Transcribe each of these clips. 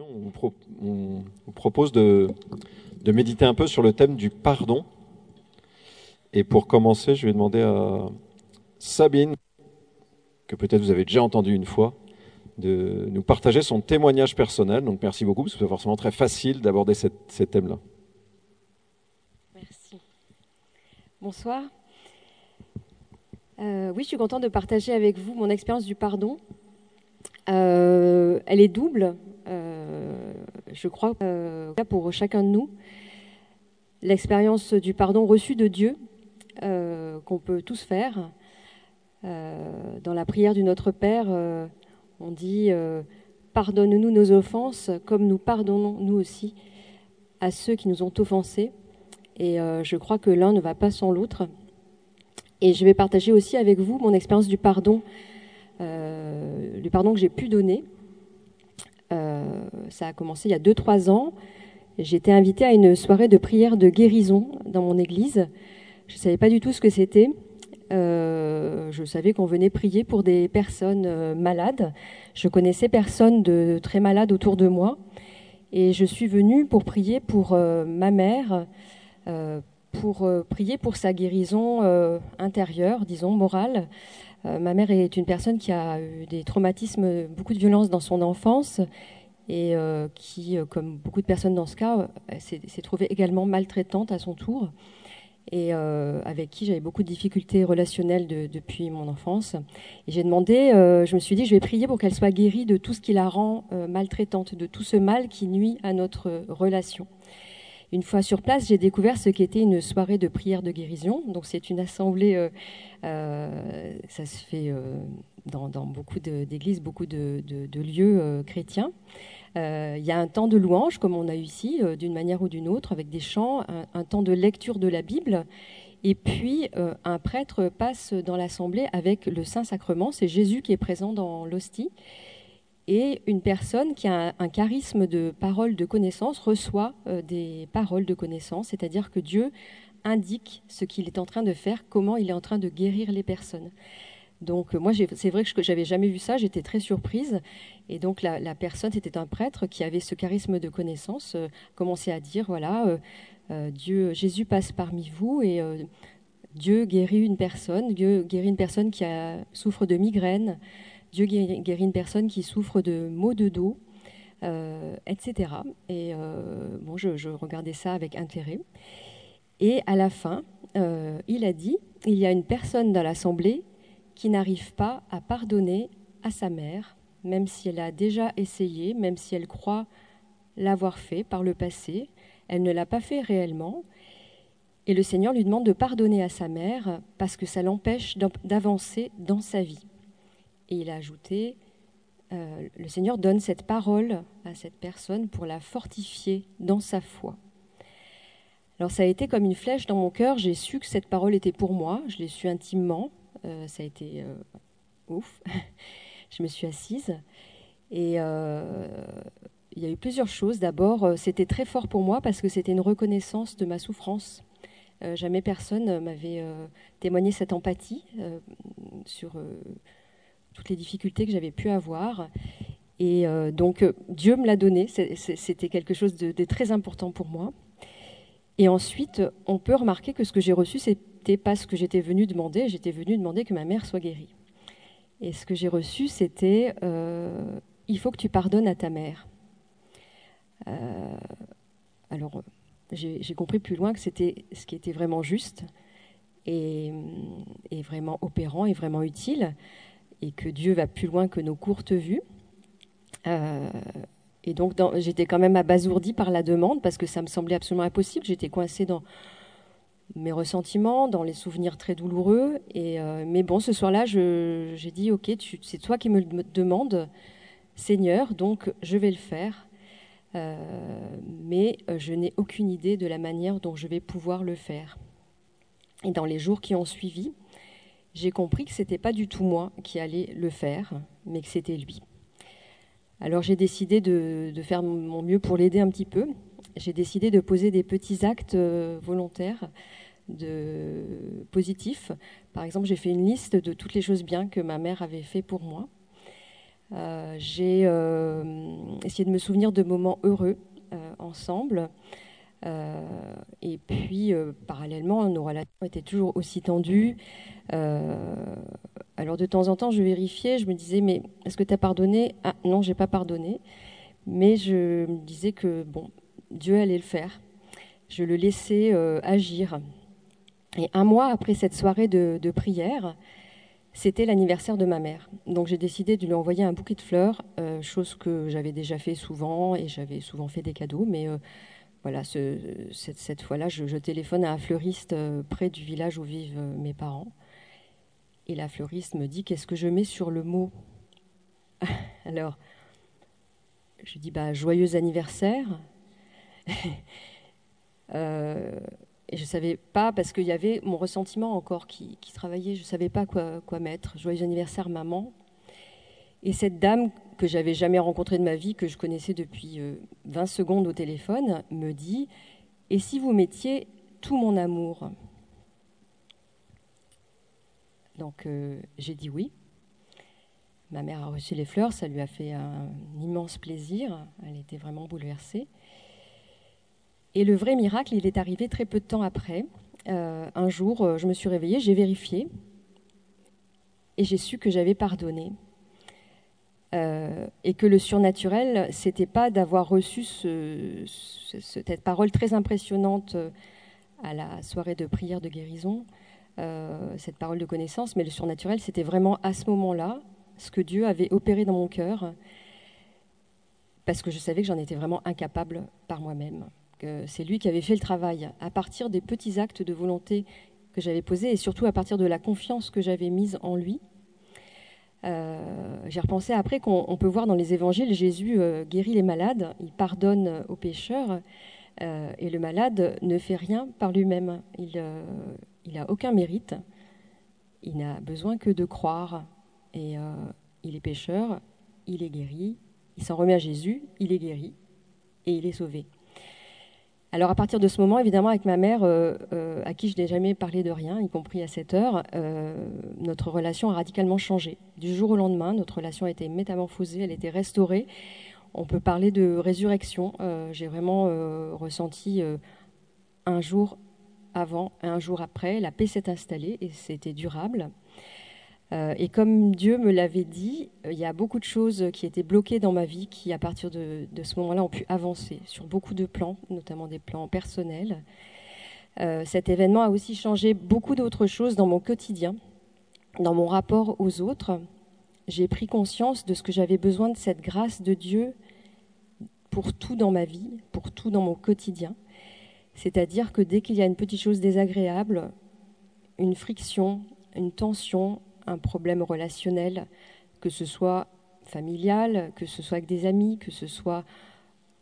on, vous on vous propose de, méditer un peu sur le thème du pardon. Et pour commencer, je vais demander à Sabine, que peut-être vous avez déjà entendu une fois, de nous partager son témoignage personnel. Donc merci beaucoup, parce que c'est forcément très facile d'aborder ces thèmes-là. Merci. Bonsoir. Euh, oui, je suis contente de partager avec vous mon expérience du pardon. Euh, elle est double, je crois, euh, pour chacun de nous. L'expérience du pardon reçu de Dieu, euh, qu'on peut tous faire. Euh, dans la prière du Notre Père, euh, on dit Pardonne-nous nos offenses, comme nous pardonnons nous aussi à ceux qui nous ont offensés. Et je crois que l'un ne va pas sans l'autre. Et je vais partager aussi avec vous mon expérience du pardon, du pardon que j'ai pu donner. Ça a commencé il y a 2-3 ans. J'étais invitée à une soirée de prière de guérison dans mon église. Je ne savais pas du tout ce que c'était. Euh, je savais qu'on venait prier pour des personnes euh, malades. Je connaissais personne de très malade autour de moi. Et je suis venue pour prier pour euh, ma mère, pour prier pour sa guérison intérieure, disons, morale. Ma mère est une personne qui a eu des traumatismes, beaucoup de violence dans son enfance et euh, qui, euh, comme beaucoup de personnes dans ce cas, euh, s'est trouvée également maltraitante à son tour et avec qui j'avais beaucoup de difficultés relationnelles de- depuis mon enfance. Et j'ai demandé, je me suis dit, je vais prier pour qu'elle soit guérie de tout ce qui la rend maltraitante, de tout ce mal qui nuit à notre relation. Une fois sur place, j'ai découvert ce qu'était une soirée de prière de guérison. Donc c'est une assemblée, ça se fait dans, beaucoup d'églises, beaucoup de, lieux euh, chrétiens. Euh, Il y a un temps de louange, comme on a eu ici, euh, d'une manière ou d'une autre, avec des chants, un, temps de lecture de la Bible. Et puis, un prêtre passe dans l'assemblée avec le Saint-Sacrement. C'est Jésus qui est présent dans l'hostie. Et une personne qui a un, charisme de parole de connaissance reçoit des paroles de connaissance, c'est-à-dire que Dieu indique ce qu'il est en train de faire, comment il est en train de guérir les personnes. Donc euh, moi, c'est vrai que je n'avais jamais vu ça, j'étais très surprise. Et donc la, personne, c'était un prêtre qui avait ce charisme de connaissance, euh, commençait à dire, voilà, euh, Dieu, Jésus passe parmi vous et Dieu guérit une personne, Dieu guérit une personne qui souffre de migraine, Dieu guérit, une personne qui souffre de maux de dos, etc. Et bon, je, regardais ça avec intérêt. Et à la fin, il a dit, il y a une personne dans l'assemblée qui n'arrive pas à pardonner à sa mère, même si elle a déjà essayé, même si elle croit l'avoir fait par le passé, elle ne l'a pas fait réellement. Et le Seigneur lui demande de pardonner à sa mère parce que ça l'empêche d'avancer dans sa vie. Et il a ajouté, euh, le Seigneur donne cette parole à cette personne pour la fortifier dans sa foi. Alors ça a été comme une flèche dans mon cœur, j'ai su que cette parole était pour moi, je l'ai su intimement, Euh, ça a été euh, ouf. je me suis assise et euh, il y a eu plusieurs choses. D'abord, c'était très fort pour moi parce que c'était une reconnaissance de ma souffrance. Jamais personne m'avait témoigné cette empathie sur toutes les difficultés que j'avais pu avoir. Et donc, Dieu me l'a donné. C'est- c'est- C'était quelque chose de, de très important pour moi. Et ensuite, on peut remarquer que ce que j'ai reçu, c'était pas ce que j'étais venue demander. J'étais venue demander que ma mère soit guérie. Et ce que j'ai reçu, c'était euh, il faut que tu pardonnes à ta mère. Euh, alors, j'ai compris plus loin que c'était ce qui était vraiment juste et, vraiment opérant et vraiment utile, et que Dieu va plus loin que nos courtes vues. Euh, et donc, j'étais quand même abasourdie par la demande parce que ça me semblait absolument impossible. J'étais coincée dans mes ressentiments, dans les souvenirs très douloureux. Et, euh, mais bon, ce soir-là, j'ai dit, OK, c'est toi qui me le demandes, Seigneur, donc je vais le faire. Euh, mais euh, je n'ai aucune idée de la manière dont je vais pouvoir le faire. Et dans les jours qui ont suivi, j'ai compris que c'était pas du tout moi qui allais le faire, mais que c'était lui. Alors j'ai décidé de faire mon mieux pour l'aider un petit peu. J'ai décidé de poser des petits actes euh, volontaires de positifs. Par exemple, j'ai fait une liste de toutes les choses bien que ma mère avait fait pour moi. J'ai essayé de me souvenir de moments heureux ensemble. et puis, parallèlement, nos relations étaient toujours aussi tendues. alors, de temps en temps, je vérifiais, je me disais, mais est-ce que tu as pardonné? Ah non, j'ai pas pardonné. Mais je me disais que, bon, Dieu allait le faire. Je le laissais agir. Et un mois après cette soirée de, prière, c'était l'anniversaire de ma mère. Donc j'ai décidé de lui envoyer un bouquet de fleurs, euh, chose que j'avais déjà fait souvent et j'avais souvent fait des cadeaux. Mais euh, voilà, cette, fois-là, je, téléphone à un fleuriste euh, près du village où vivent mes parents. Et la fleuriste me dit Qu'est-ce que je mets sur le mot? Alors, je dis bah, Joyeux anniversaire. Et je ne savais pas, parce qu'il y avait mon ressentiment encore qui, travaillait, je ne savais pas quoi, quoi, mettre. Joyeux anniversaire, maman. Et cette dame que j'avais jamais rencontrée de ma vie, que je connaissais depuis 20 euh, secondes au téléphone, me dit Et si vous mettiez tout mon amour? Donc euh, j'ai dit oui. Ma mère a reçu les fleurs, ça lui a fait un immense plaisir. Elle était vraiment bouleversée. Et le vrai miracle, il est arrivé très peu de temps après. Euh, un jour, euh, je me suis réveillée, j'ai vérifié, et j'ai su que j'avais pardonné. Euh, et que le surnaturel, c'était pas d'avoir reçu cette parole très impressionnante à la soirée de prière de guérison, cette parole de connaissance, mais le surnaturel, c'était vraiment à ce moment-là ce que Dieu avait opéré dans mon cœur, parce que je savais que j'en étais vraiment incapable par moi-même c'est lui qui avait fait le travail à partir des petits actes de volonté que j'avais posés et surtout à partir de la confiance que j'avais mise en lui. Euh, j'ai repensé après qu'on peut voir dans les évangiles Jésus euh, guérit les malades, il pardonne aux pécheurs euh, et le malade ne fait rien par lui-même. Il n'a aucun mérite, il n'a besoin que de croire et il est pécheur, il est guéri, il s'en remet à Jésus, il est guéri et il est sauvé. Alors à partir de ce moment, évidemment, avec ma mère, euh, euh, à qui je n'ai jamais parlé de rien, y compris à cette heure, euh, notre relation a radicalement changé. Du jour au lendemain, notre relation a été métamorphosée, elle a été restaurée. On peut parler de résurrection. J'ai vraiment ressenti un jour avant un jour après, la paix s'est installée et c'était durable. Euh, et comme Dieu me l'avait dit, euh, il y a beaucoup de choses qui étaient bloquées dans ma vie qui, à partir de, ce moment-là, ont pu avancer sur beaucoup de plans, notamment des plans personnels. Euh, cet événement a aussi changé beaucoup d'autres choses dans mon quotidien, dans mon rapport aux autres. J'ai pris conscience de ce que j'avais besoin de cette grâce de Dieu pour tout dans ma vie, pour tout dans mon quotidien. C'est-à-dire que dès qu'il y a une petite chose désagréable, une friction, une tension, un problème relationnel, que ce soit familial, que ce soit avec des amis, que ce soit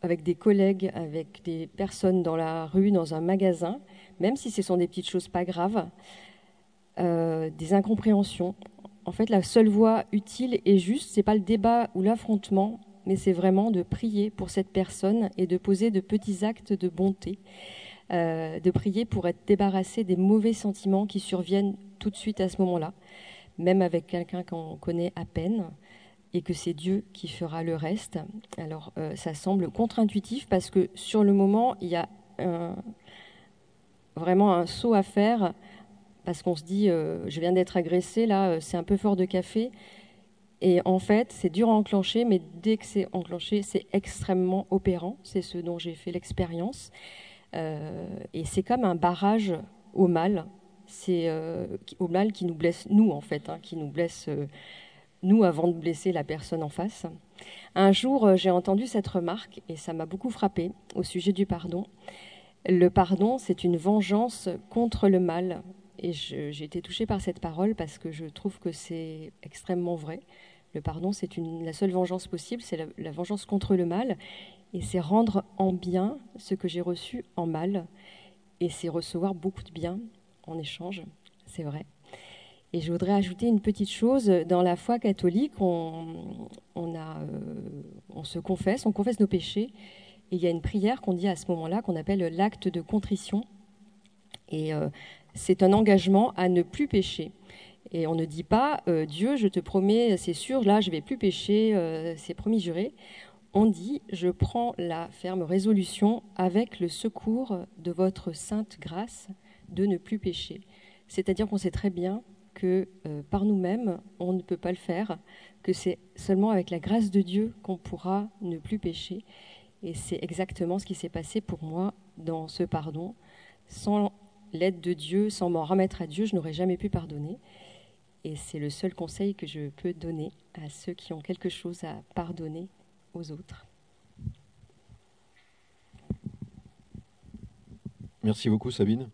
avec des collègues, avec des personnes dans la rue, dans un magasin, même si ce sont des petites choses pas graves, euh, des incompréhensions. En fait, la seule voie utile et juste, c'est pas le débat ou l'affrontement, mais c'est vraiment de prier pour cette personne et de poser de petits actes de bonté, euh, de prier pour être débarrassé des mauvais sentiments qui surviennent tout de suite à ce moment-là même avec quelqu'un qu'on connaît à peine, et que c'est Dieu qui fera le reste. Alors euh, ça semble contre-intuitif parce que sur le moment, il y a vraiment un saut à faire parce qu'on se dit, euh, je viens d'être agressé, là, euh, c'est un peu fort de café. Et en fait, c'est dur à enclencher, mais dès que c'est enclenché, c'est extrêmement opérant. C'est ce dont j'ai fait l'expérience. et c'est comme un barrage au mal c'est euh, au mal qui nous blesse nous en fait, hein, qui nous blesse euh, nous avant de blesser la personne en face. Un jour, euh, j'ai entendu cette remarque et ça m'a beaucoup frappé au sujet du pardon. Le pardon, c'est une vengeance contre le mal. Et j'ai été touchée par cette parole parce que je trouve que c'est extrêmement vrai. Le pardon, c'est la seule vengeance possible, c'est la vengeance contre le mal. Et c'est rendre en bien ce que j'ai reçu en mal. Et c'est recevoir beaucoup de bien en échange, c'est vrai. Et je voudrais ajouter une petite chose. Dans la foi catholique, euh, on se confesse, on confesse nos péchés. Et il y a une prière qu'on dit à ce moment-là, qu'on appelle l'acte de contrition. Et euh, c'est un engagement à ne plus pécher. Et on ne dit pas euh, Dieu, je te promets, c'est sûr, là, je vais plus pécher, c'est promis juré. On dit je prends la ferme résolution avec le secours de votre sainte grâce de ne plus pécher. C'est-à-dire qu'on sait très bien que euh, par nous-mêmes, on ne peut pas le faire, que c'est seulement avec la grâce de Dieu qu'on pourra ne plus pécher. Et c'est exactement ce qui s'est passé pour moi dans ce pardon. Sans l'aide de Dieu, sans m'en remettre à Dieu, je n'aurais jamais pu pardonner. Et c'est le seul conseil que je peux donner à ceux qui ont quelque chose à pardonner aux autres. Merci beaucoup Sabine.